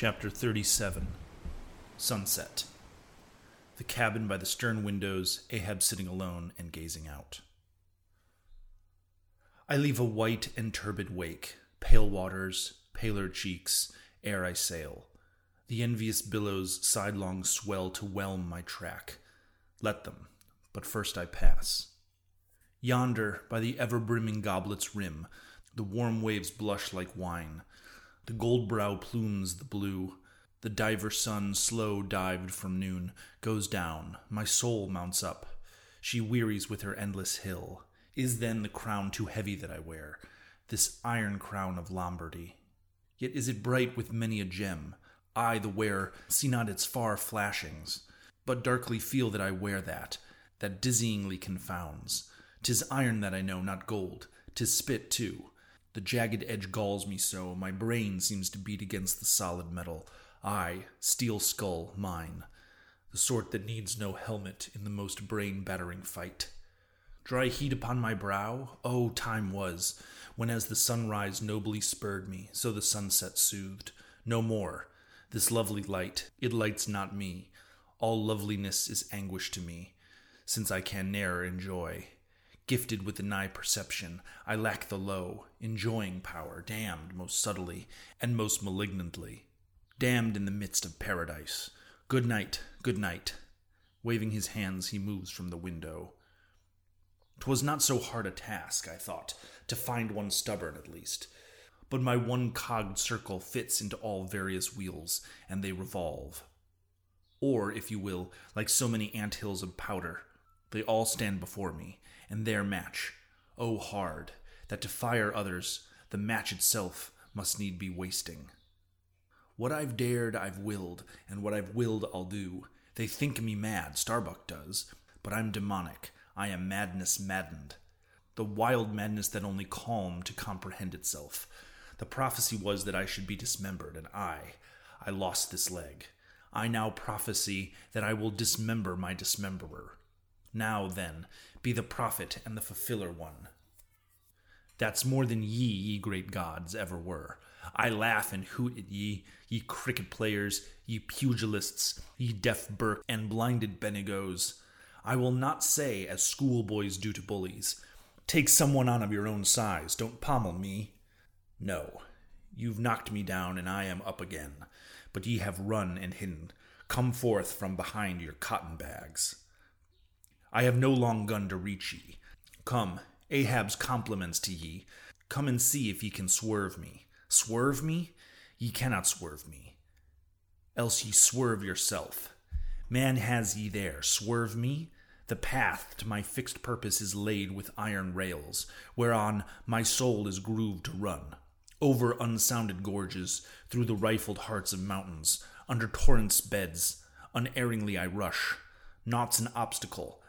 Chapter 37 Sunset. The cabin by the stern windows, Ahab sitting alone and gazing out. I leave a white and turbid wake, pale waters, paler cheeks, ere I sail. The envious billows sidelong swell to whelm my track. Let them, but first I pass. Yonder, by the ever brimming goblet's rim, the warm waves blush like wine. The gold brow plumes the blue. The diver sun, slow dived from noon, goes down. My soul mounts up. She wearies with her endless hill. Is then the crown too heavy that I wear, this iron crown of Lombardy? Yet is it bright with many a gem. I, the wearer, see not its far flashings, but darkly feel that I wear that, that dizzyingly confounds. Tis iron that I know, not gold. Tis spit, too. The jagged edge galls me so, my brain seems to beat against the solid metal. I, steel skull, mine. The sort that needs no helmet in the most brain battering fight. Dry heat upon my brow? Oh, time was, when as the sunrise nobly spurred me, so the sunset soothed. No more. This lovely light, it lights not me. All loveliness is anguish to me, since I can ne'er enjoy. Gifted with the nigh perception, I lack the low, enjoying power, damned most subtly and most malignantly. Damned in the midst of paradise. Good night, good night. Waving his hands, he moves from the window. 'Twas not so hard a task, I thought, to find one stubborn at least. But my one cogged circle fits into all various wheels, and they revolve. Or, if you will, like so many ant hills of powder, they all stand before me, and their match. Oh, hard, that to fire others, the match itself must need be wasting. What I've dared, I've willed, and what I've willed, I'll do. They think me mad, Starbuck does, but I'm demonic. I am madness maddened. The wild madness that only calm to comprehend itself. The prophecy was that I should be dismembered, and I, I lost this leg. I now prophesy that I will dismember my dismemberer. Now, then, be the prophet and the fulfiller one. That's more than ye, ye great gods, ever were. I laugh and hoot at ye, ye cricket players, ye pugilists, ye deaf Burke and blinded Bendigos. I will not say, as schoolboys do to bullies, Take someone on of your own size, don't pommel me. No, you've knocked me down, and I am up again. But ye have run and hidden. Come forth from behind your cotton bags. I have no long gun to reach ye. Come, Ahab's compliments to ye. Come and see if ye can swerve me. Swerve me? Ye cannot swerve me. Else ye swerve yourself. Man has ye there. Swerve me? The path to my fixed purpose is laid with iron rails, whereon my soul is grooved to run. Over unsounded gorges, through the rifled hearts of mountains, under torrents' beds, unerringly I rush. Naught's an obstacle,